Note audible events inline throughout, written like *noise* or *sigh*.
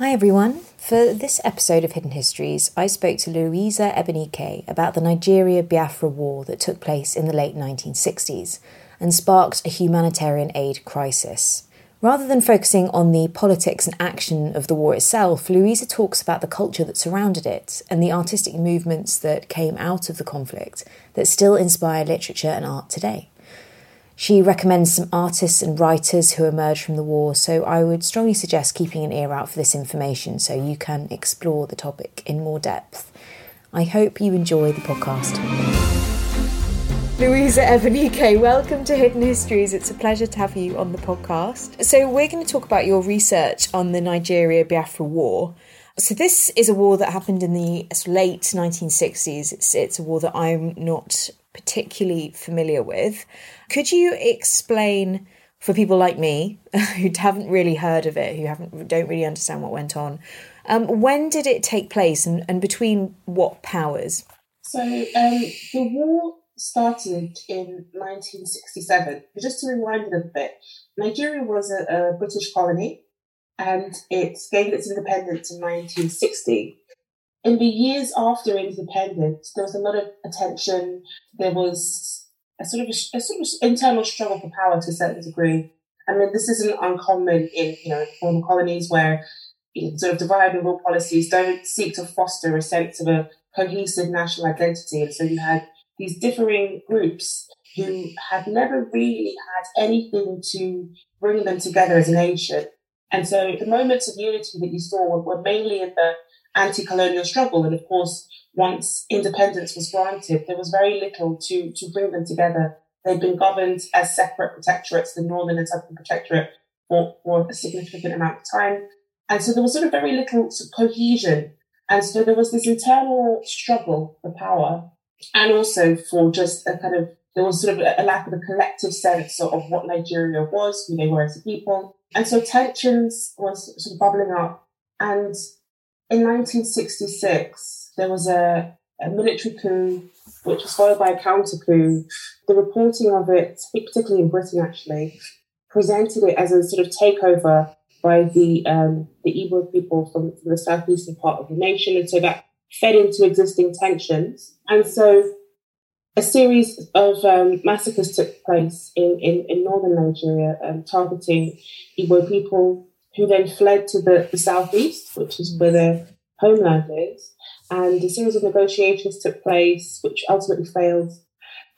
Hi everyone. For this episode of Hidden Histories, I spoke to Louisa Egbunike about the Nigeria Biafra War that took place in the late 1960s and sparked a humanitarian aid crisis. Rather than focusing on the politics and action of the war itself, Louisa talks about the culture that surrounded it and the artistic movements that came out of the conflict that still inspire literature and art today. She recommends some artists and writers who emerged from the war, so I would strongly suggest keeping an ear out for this information so you can explore the topic in more depth. I hope you enjoy the podcast. Louisa Egbunike, welcome to Hidden Histories. It's a pleasure to have you on the podcast. So, we're going to talk about your research on the Nigeria Biafra War. So, this is a war that happened in the late 1960s. It's, it's a war that I'm not particularly familiar with. Could you explain for people like me *laughs* who haven't really heard of it, who haven't don't really understand what went on, um, when did it take place and, and between what powers? So um, the war started in 1967. Just to rewind a little bit, Nigeria was a, a British colony and it gained its independence in 1960 in the years after independence, there was a lot of attention. There was a sort of a, a, sort of internal struggle for power to a certain degree. I mean, this isn't uncommon in you know former colonies where you know, sort of divide and rule policies don't seek to foster a sense of a cohesive national identity, and so you had these differing groups who had never really had anything to bring them together as a nation. And so the moments of unity that you saw were, were mainly in the anti-colonial struggle. And of course, once independence was granted, there was very little to, to bring them together. They'd been governed as separate protectorates, the Northern and Southern Protectorate, for, for a significant amount of time. And so there was sort of very little sort of cohesion. And so there was this internal struggle for power and also for just a kind of, there was sort of a, lack of a collective sense of, of what Nigeria was, who they were as a people. And so tensions was sort of bubbling up. And in 1966, there was a, a military coup, which was followed by a counter coup. The reporting of it, particularly in Britain actually, presented it as a sort of takeover by the um, the Igbo people from, from the southeastern part of the nation, and so that fed into existing tensions. And so a series of um, massacres took place in, in, in northern Nigeria, um, targeting Igbo people who then fled to the, the southeast, which is where their homeland is. And a series of negotiations took place, which ultimately failed.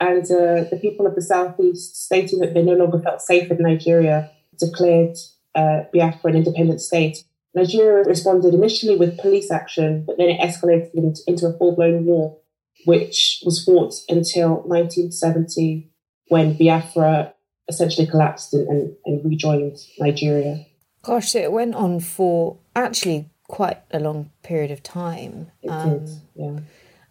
And uh, the people of the southeast, stating that they no longer felt safe in Nigeria, declared uh, Biafra an independent state. Nigeria responded initially with police action, but then it escalated into, a full blown war, which was fought until 1970 when Biafra essentially collapsed and, and, and rejoined Nigeria. Gosh, it went on for actually quite a long period of time. It um, did, yeah.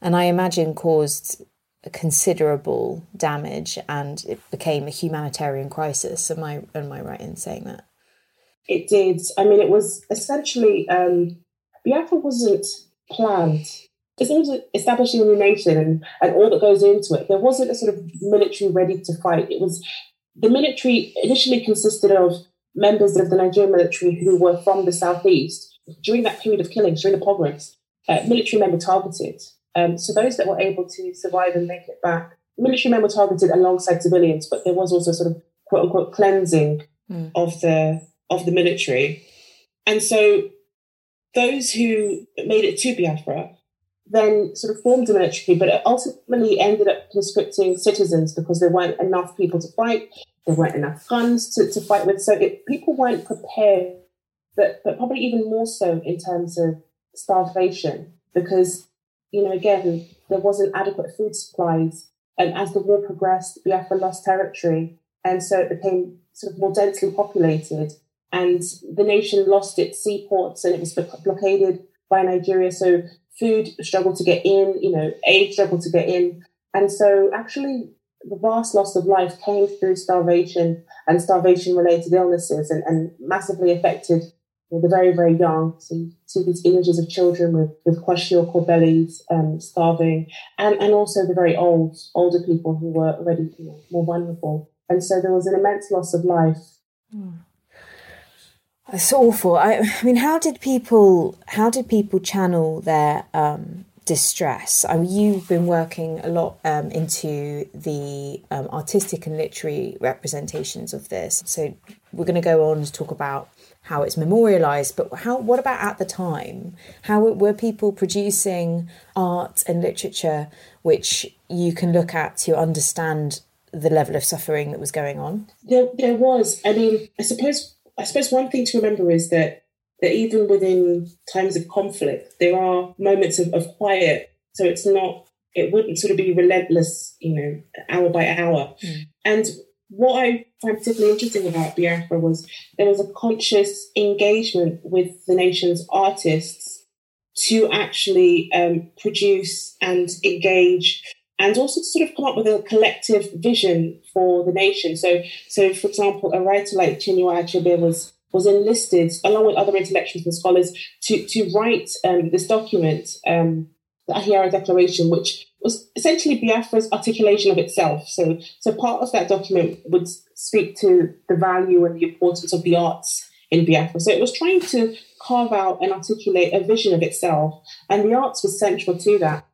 And I imagine caused considerable damage and it became a humanitarian crisis. Am I am I right in saying that? It did. I mean, it was essentially um, Biafra wasn't planned. As soon as establishing a new nation and, and all that goes into it, there wasn't a sort of military ready to fight. It was the military initially consisted of members of the Nigerian military who were from the southeast during that period of killings, during the pogroms, uh, military men were targeted. Um, so those that were able to survive and make it back, military men were targeted alongside civilians, but there was also sort of quote unquote cleansing mm. of the of the military. And so those who made it to Biafra then sort of formed a military, but it ultimately ended up conscripting citizens because there weren't enough people to fight, there weren't enough guns to, to fight with. So it, people weren't prepared, but, but probably even more so in terms of starvation, because, you know, again, there wasn't adequate food supplies. And as the war progressed, Biafra lost territory. And so it became sort of more densely populated. And the nation lost its seaports and it was blockaded by Nigeria. So food struggled to get in, you know, aid struggled to get in. And so actually the vast loss of life came through starvation and starvation related illnesses and, and massively affected the very, very young. So you see these images of children with, with kwashiorkor bellies, um, starving, and, and also the very old, older people who were already you know, more vulnerable. And so there was an immense loss of life. Mm. It's awful. I, I, mean, how did people how did people channel their um, distress? I mean, you've been working a lot um, into the um, artistic and literary representations of this. So we're going to go on to talk about how it's memorialized, but how what about at the time? How were people producing art and literature which you can look at to understand the level of suffering that was going on? There, there was. I mean, I suppose I suppose one thing to remember is that that even within times of conflict, there are moments of, of quiet. So it's not, it wouldn't sort of be relentless, you know, hour by hour. Mm. And what I find particularly interesting about Biafra was there was a conscious engagement with the nation's artists to actually um, produce and engage and also to sort of come up with a collective vision for the nation. So, so for example, a writer like Chinua Achebe was was enlisted along with other intellectuals and scholars to to write um, this document, um, the Ahiara Declaration, which was essentially Biafra's articulation of itself. So, so part of that document would speak to the value and the importance of the arts in Biafra. So it was trying to carve out and articulate a vision of itself, and the arts was central to that.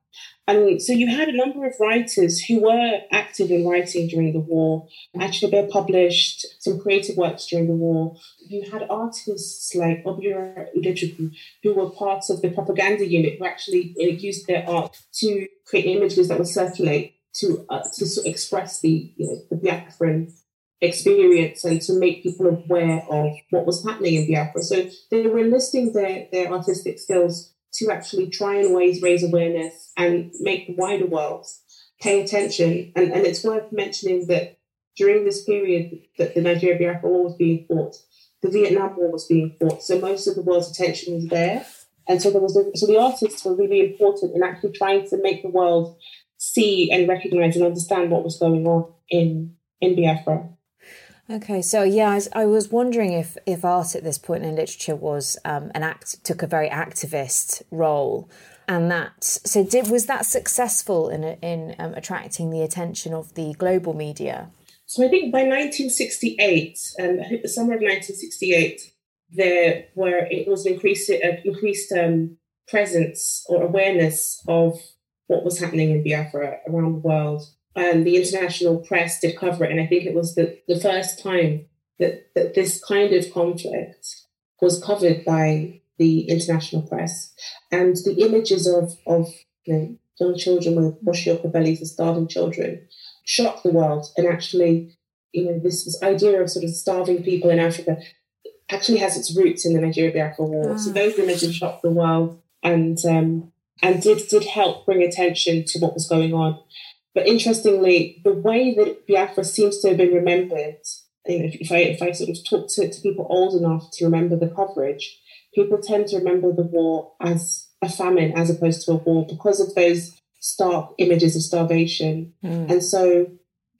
And so you had a number of writers who were active in writing during the war. Achebe published some creative works during the war. You had artists like Obiora Udechukwu, who were part of the propaganda unit, who actually uh, used their art to create images that would circulate to uh, to express the you know, the Biafran experience and to make people aware of what was happening in Biafra. So they were enlisting their, their artistic skills to actually try and ways raise awareness and make the wider world pay attention. And, and it's worth mentioning that during this period that the Nigeria Biafra War was being fought, the Vietnam War was being fought. So most of the world's attention was there. And so there was a, so the artists were really important in actually trying to make the world see and recognize and understand what was going on in in Biafra. Okay, so yeah, I, was wondering if if art at this point in literature was um, an act took a very activist role, and that so did was that successful in in um, attracting the attention of the global media? So I think by 1968, um, the summer of 1968, there were it was increased uh, increased um, presence or awareness of what was happening in Biafra around the world and the international press did cover it. And I think it was the, the first time that, that this kind of conflict was covered by the international press. And the images of, of you know, young children with kwashiorkor bellies and starving children shocked the world. And actually, you know, this, this idea of sort of starving people in Africa actually has its roots in the Nigeria Biafra War. Oh. So ah. those images shocked the world and um, and did did help bring attention to what was going on. But interestingly, the way that Biafra seems to have been remembered, you know, if, I if I sort of talk to, to people old enough to remember the coverage, people tend to remember the war as a famine as opposed to a war because of those stark images of starvation. Mm. And so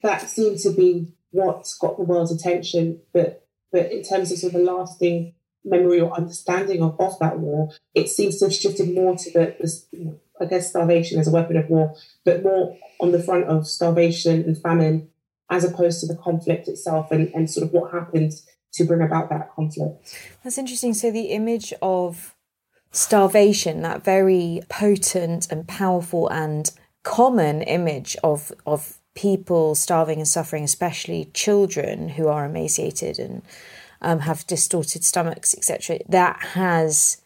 that seemed to be what got the world's attention. But but in terms of sort of the lasting memory or understanding of, of that war, it seems to have shifted more to the, the you know, I guess starvation as a weapon of war, but more on the front of starvation and famine as opposed to the conflict itself and, and sort of what happens to bring about that conflict. That's interesting. So the image of starvation, that very potent and powerful and common image of of people starving and suffering, especially children who are emaciated and um, have distorted stomachs, etc. That has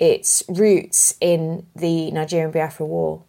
its roots in the Nigerian Biafra War.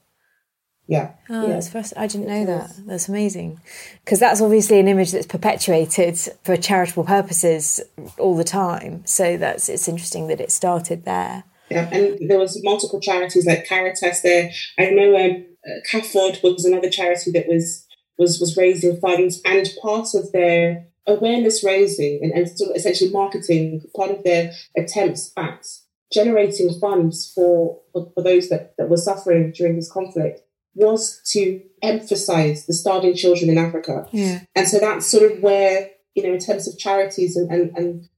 Yeah. Oh, yeah. that's first. I didn't know that. That's amazing, because that's obviously an image that's perpetuated for charitable purposes all the time. So that's it's interesting that it started there. Yeah, and there was multiple charities like Caritas there. I know um, uh, CAFOD was another charity that was was was raising funds, and part of their awareness raising and, and sort of essentially marketing, part of their attempts at generating funds for, for, for those that, that were suffering during this conflict was to emphasize the starving children in Africa. Yeah. And so that's sort of where, you know, in terms of charities and, and, and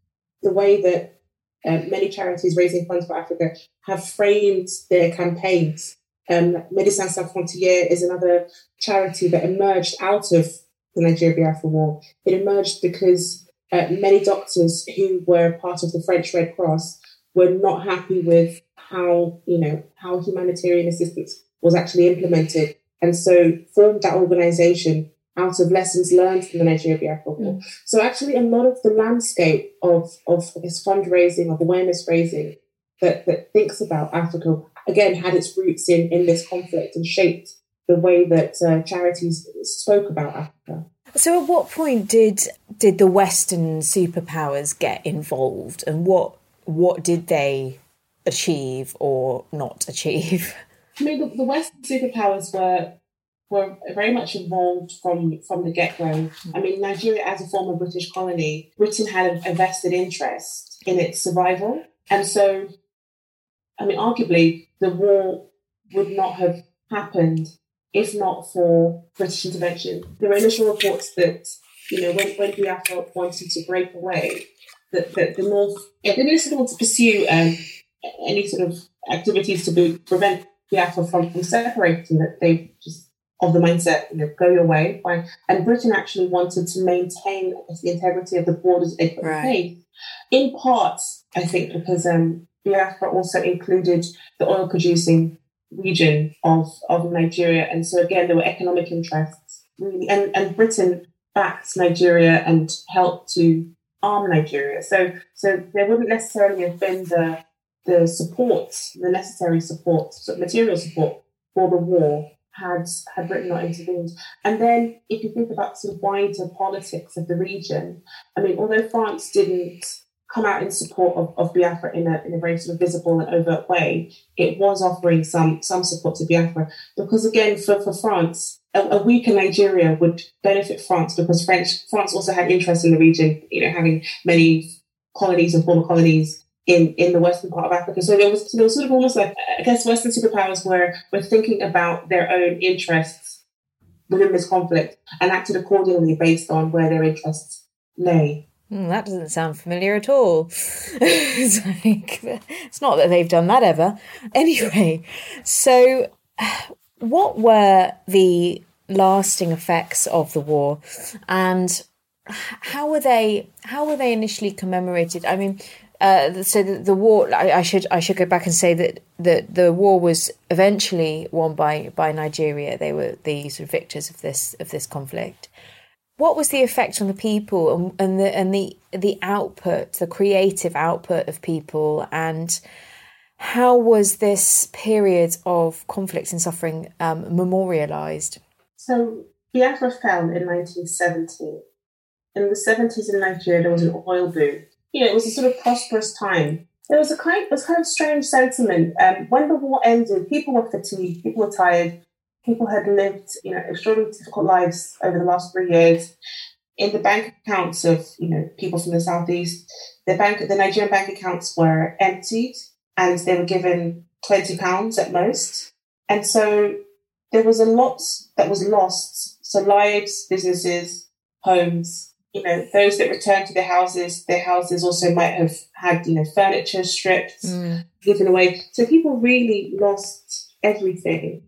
the way that uh, many charities raising funds for Africa have framed their campaigns. Um, Médecins Sans Frontières is another charity that emerged out of the Nigeria Biafra War. It emerged because uh, many doctors who were part of the French Red Cross were not happy with how, you know, how humanitarian assistance was actually implemented. And so formed that organization out of lessons learned from the Nigeria Biafra War. Mm. So actually a lot of the landscape of, of this fundraising, of awareness raising that, that thinks about Africa, again, had its roots in, in this conflict and shaped the way that uh, charities spoke about Africa. So, at what point did did the Western superpowers get involved, and what what did they achieve or not achieve? I mean, the, the Western superpowers were were very much involved from from the get go. I mean, Nigeria, as a former British colony, Britain had a vested interest in its survival, and so, I mean, arguably, the war would not have happened if not for British intervention. There were initial reports that you know when when Biafra wanted to break away, that, that the North they didn't want to pursue um, any sort of activities to be, prevent Biafra from, from separating. That they just of the mindset, you know, go your way. Fine. And Britain actually wanted to maintain the integrity of the borders they put right. in place. In part, I think, because um, Biafra also included the oil producing region of, of Nigeria. And so again, there were economic interests really, and, and Britain backed Nigeria and helped to arm Nigeria. So, so there wouldn't necessarily have been the, the support, the necessary support, material support for the war had had Britain not intervened. And then if you think about of wider politics of the region, I mean, although France didn't come out in support of, of Biafra in a, in a very sort of visible and overt way, it was offering some some support to Biafra. Because again, for, for France, a, a weaker Nigeria would benefit France because French France also had interest in the region, you know, having many colonies and former colonies in, in the western part of Africa. So there was, so there was sort of almost like, I guess Western superpowers were, were thinking about their own interests within this conflict and acted accordingly based on where their interests lay. Mm, that doesn't sound familiar at all. *laughs* it's, like, it's not that they've done that ever. Anyway, so what were the lasting effects of the war and how were they how were they initially commemorated i mean uh, so the, the war. I, I, should I should go back and say that the the war was eventually won by by Nigeria. They were the sort of victors of this of this conflict. What was the effect on the people and, and the and the the output, the creative output of people, and how was this period of conflict and suffering um, memorialized? So Biafra fell in 1970. In the 70s in Nigeria, there was an oil boom you know, it was a sort of prosperous time. There was a kind, it was kind of strange sentiment. Um, when the war ended, people were fatigued, people were tired, people had lived, you know, extraordinarily difficult lives over the last three years. In the bank accounts of, you know, people from the southeast, the bank, the Nigerian bank accounts were emptied, and they were given twenty pounds at most. And so there was a lot that was lost. So lives, businesses, homes, you know, those that returned to their houses, their houses also might have had, you know, furniture stripped, mm. given away. So people really lost everything.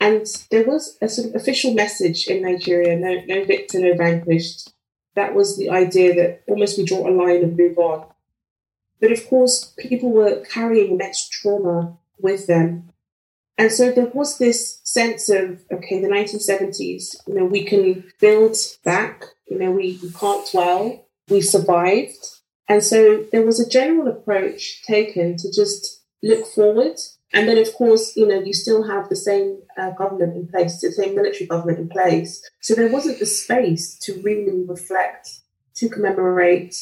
And there was a sort of official message in Nigeria, no, no victor, no vanquished. That was the idea that almost we draw a line and move on. But of course, people were carrying immense trauma with them. And so there was this sense of, okay, the 1970s, you know, we can build back, you know, we, we can't dwell, we survived. And so there was a general approach taken to just look forward. And then, of course, you know, you still have the same uh, government in place, the same military government in place. So there wasn't the space to really reflect, to commemorate.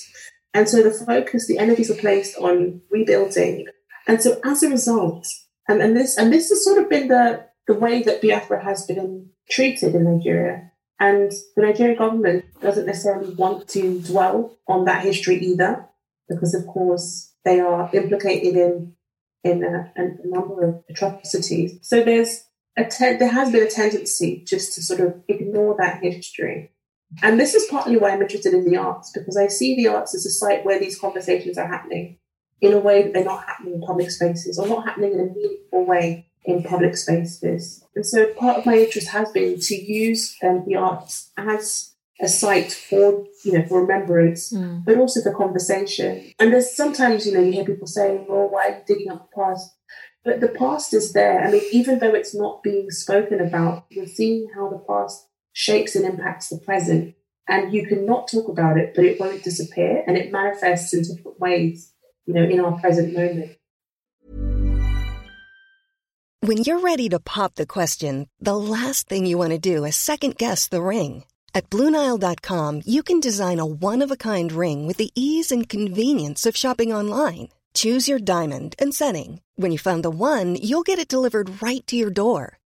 And so the focus, the energies are placed on rebuilding. And so as a result, and, and this and this has sort of been the, the way that Biafra has been treated in Nigeria. And the Nigerian government doesn't necessarily want to dwell on that history either, because of course they are implicated in in a, a number of atrocities. So there's a te- there has been a tendency just to sort of ignore that history. And this is partly why I'm interested in the arts, because I see the arts as a site where these conversations are happening in a way that they're not happening in public spaces or not happening in a meaningful way in public spaces. And so part of my interest has been to use um, the arts as a site for, you know, for remembrance, mm. but also for conversation. And there's sometimes, you know, you hear people saying, oh, why are you digging up the past? But the past is there. I mean, even though it's not being spoken about, you're seeing how the past shapes and impacts the present. And you cannot talk about it, but it won't disappear and it manifests in different ways, you know, in our present moment. When you're ready to pop the question, the last thing you want to do is second guess the ring. At Bluenile.com, you can design a one of a kind ring with the ease and convenience of shopping online. Choose your diamond and setting. When you find the one, you'll get it delivered right to your door.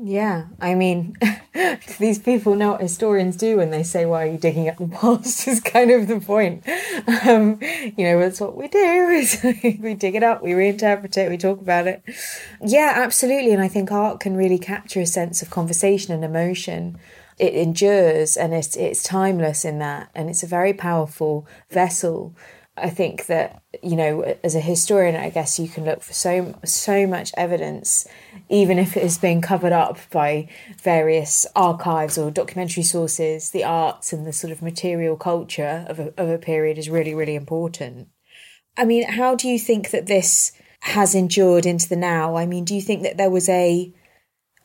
Yeah, I mean, *laughs* these people know what historians do when they say, "Why are you digging up the past?" *laughs* is kind of the point. Um, you know, that's what we do: *laughs* is we dig it up, we reinterpret it, we talk about it. Yeah, absolutely. And I think art can really capture a sense of conversation and emotion. It endures, and it's it's timeless in that, and it's a very powerful vessel I think that you know, as a historian, I guess you can look for so so much evidence, even if it is being covered up by various archives or documentary sources. The arts and the sort of material culture of a, of a period is really really important. I mean, how do you think that this has endured into the now? I mean, do you think that there was a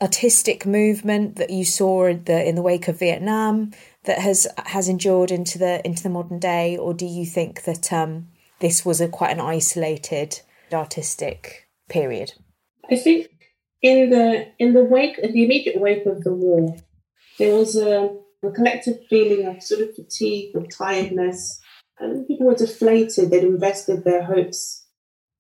artistic movement that you saw in the in the wake of Vietnam that has has endured into the into the modern day, or do you think that um, this was a quite an isolated artistic period? I think in the in the wake, in the immediate wake of the war, there was a, a collective feeling of sort of fatigue, of tiredness, and people were deflated. They'd invested their hopes,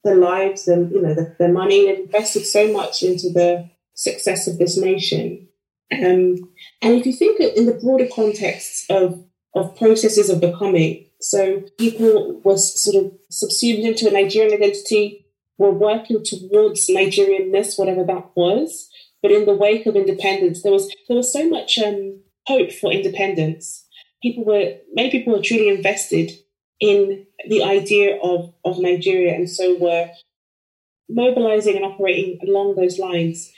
their lives, and you know their, money. They'd invested so much into the success of this nation, um, and if you think in the broader context of, of processes of becoming, so people were sort of subsumed into a Nigerian identity, were working towards Nigerianness, whatever that was. But in the wake of independence, there was there was so much um, hope for independence. People were many people were truly invested in the idea of, of Nigeria and so were mobilizing and operating along those lines.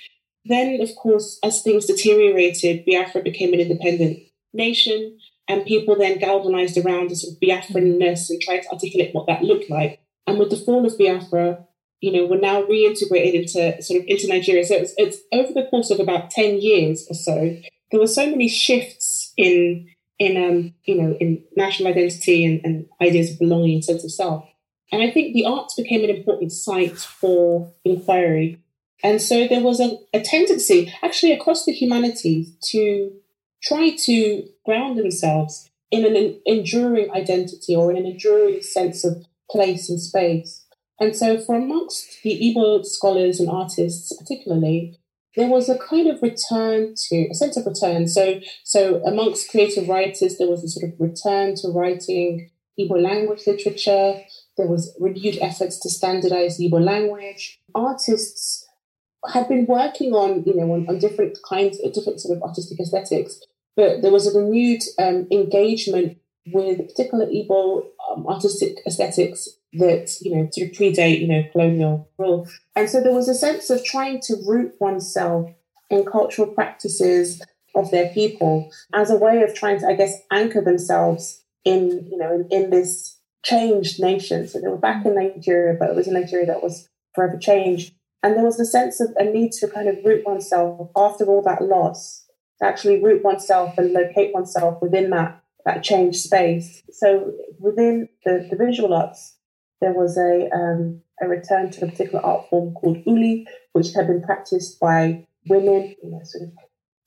Then, of course, as things deteriorated, Biafra became an independent nation, and people then galvanized around a sort of Biafranness and tried to articulate what that looked like. And with the fall of Biafra, you know, we're now reintegrated into sort of into Nigeria. So it's, it's over the course of about 10 years or so, there were so many shifts in in um, you know, in national identity and, and ideas of belonging and sense of self. And I think the arts became an important site for inquiry. And so there was a, a tendency, actually across the humanities, to try to ground themselves in an enduring identity or in an enduring sense of place and space. And so, for amongst the Igbo scholars and artists, particularly, there was a kind of return to a sense of return. So, so amongst creative writers, there was a sort of return to writing Igbo language literature. There was renewed efforts to standardize Igbo language. Artists had been working on, you know, on, on different kinds, of different sort of artistic aesthetics, but there was a renewed um, engagement with particular Igbo um, artistic aesthetics that, you know, sort of predate, you know, colonial rule. And so there was a sense of trying to root oneself in cultural practices of their people as a way of trying to, I guess, anchor themselves in, you know, in, in this changed nation. So they were back in Nigeria, but it was a Nigeria that was forever changed. And there was a sense of a need to kind of root oneself after all that loss, actually root oneself and locate oneself within that that changed space. So within the, the visual arts, there was a um, a return to a particular art form called uli, which had been practiced by women, you know, sort of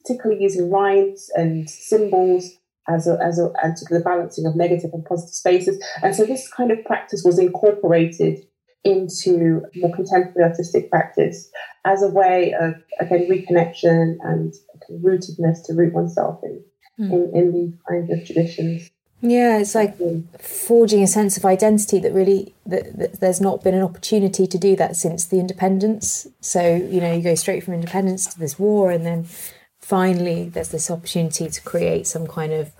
particularly using lines and symbols as a, as a, and to the balancing of negative and positive spaces. And so this kind of practice was incorporated into more contemporary artistic practice as a way of again reconnection and rootedness to root oneself in mm. in, in these kinds of traditions. Yeah, it's like forging a sense of identity that really that, that, there's not been an opportunity to do that since the independence. So you know, you go straight from independence to this war, and then finally there's this opportunity to create some kind of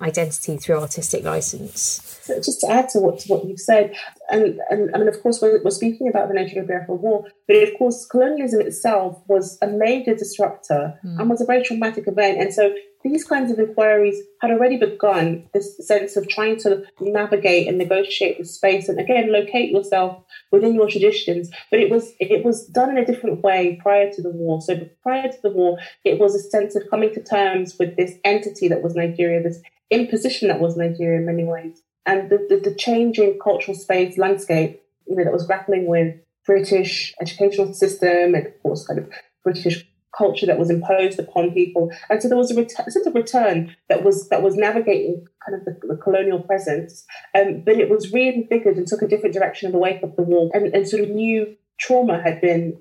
identity through artistic license. So just to add to what to what you've said, and, and I mean, of course, we're, we're speaking about the Nigeria Biafra War, but of course, colonialism itself was a major disruptor mm. and was a very traumatic event. And so these kinds of inquiries had already begun this sense of trying to navigate and negotiate the space and again locate yourself within your traditions. But it was it was done in a different way prior to the war. So prior to the war it was a sense of coming to terms with this entity that was nigeria this imposition that was nigeria in many ways. And the, the, the changing cultural space landscape you know that was grappling with british educational system and of course kind of british culture that was imposed upon people. And so there was a, ret- a sense of return that was that was navigating kind of the, the colonial presence, um, but it was reinvigorated and took a different direction in the wake of the war, and, and sort of new trauma had been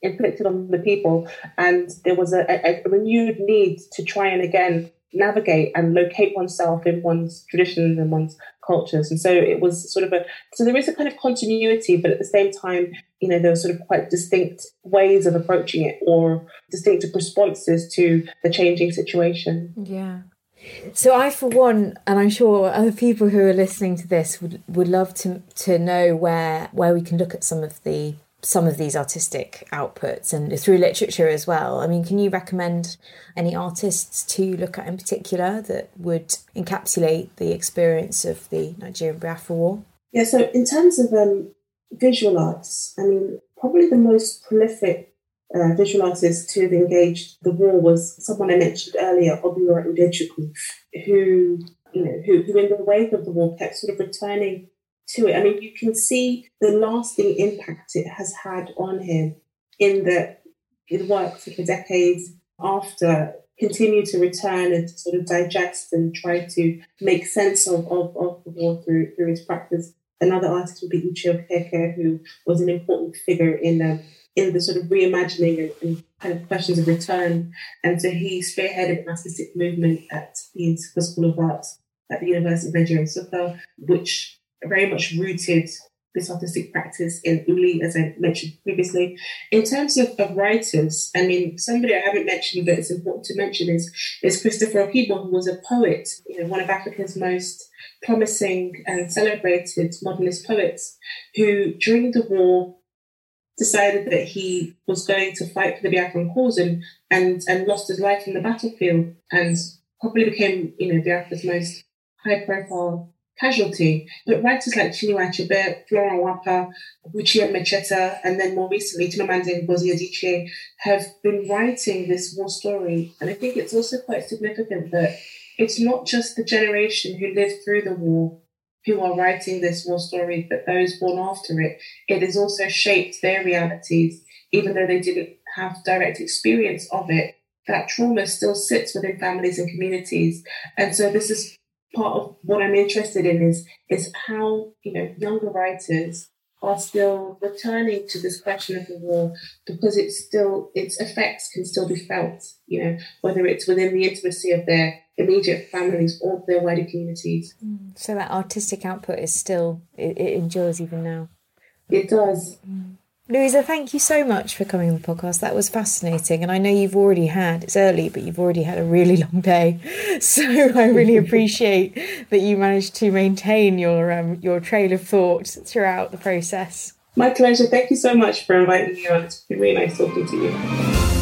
inflicted on the people, and there was a, a, a renewed need to try and again navigate and locate oneself in one's traditions and one's cultures. And so it was sort of a, so there is a kind of continuity, but at the same time, you know, there were sort of quite distinct ways of approaching it or distinctive responses to the changing situation. Yeah. So I, for one, and I'm sure other people who are listening to this would, would love to to know where where we can look at some of the some of these artistic outputs and through literature as well. I mean, can you recommend any artists to look at in particular that would encapsulate the experience of the Nigerian Biafra War? Yeah, so in terms of um, visual arts, I mean, probably the most prolific uh, visual artist to have engaged the war was someone I mentioned earlier, Obiora Udechukwu, who, you know, who, who in the wake of the war kept sort of returning to it. I mean, you can see the lasting impact it has had on him in that it worked for decades after, continue to return and to sort of digest and try to make sense of, of, of the war through, through his practice. Another artist would be Uche Okeke, who was an important figure in um, in the sort of reimagining and, kind of questions of return. And so he spearheaded an artistic movement at the School of Arts at the University of Nigeria, Nsukka, which very much rooted this artistic practice in Uli, as I mentioned previously. In terms of, of writers, I mean, somebody I haven't mentioned but it's important to mention is, is Christopher Okigbo, who was a poet, you know, one of Africa's most promising and celebrated modernist poets, who during the war decided that he was going to fight for the Biafran cause and, and, and lost his life in the battlefield and probably became, you know, Biafra's most high profile casualty. But writers like Chinua Achebe, Flora Nwapa, Buchi Emecheta, and then more recently Chimamanda Ngozi Adichie have been writing this war story. And I think it's also quite significant that it's not just the generation who lived through the war who are writing this war story, but those born after it. It has also shaped their realities, even though they didn't have direct experience of it. That trauma still sits within families and communities. And so this is part of what I'm interested in is is how, you know, younger writers are still returning to this question of the war because it's still its effects can still be felt, you know, whether it's within the intimacy of their immediate families or their wider communities. Mm. So that artistic output is still it, it endures even now. It does. Mm. Louisa, thank you so much for coming on the podcast. That was fascinating. And I know you've already had, it's early, but you've already had a really *laughs* long day. So I really appreciate *laughs* that you managed to maintain your um, your trail of thought throughout the process. My pleasure. Thank you so much for inviting me on. It's been really nice talking to you.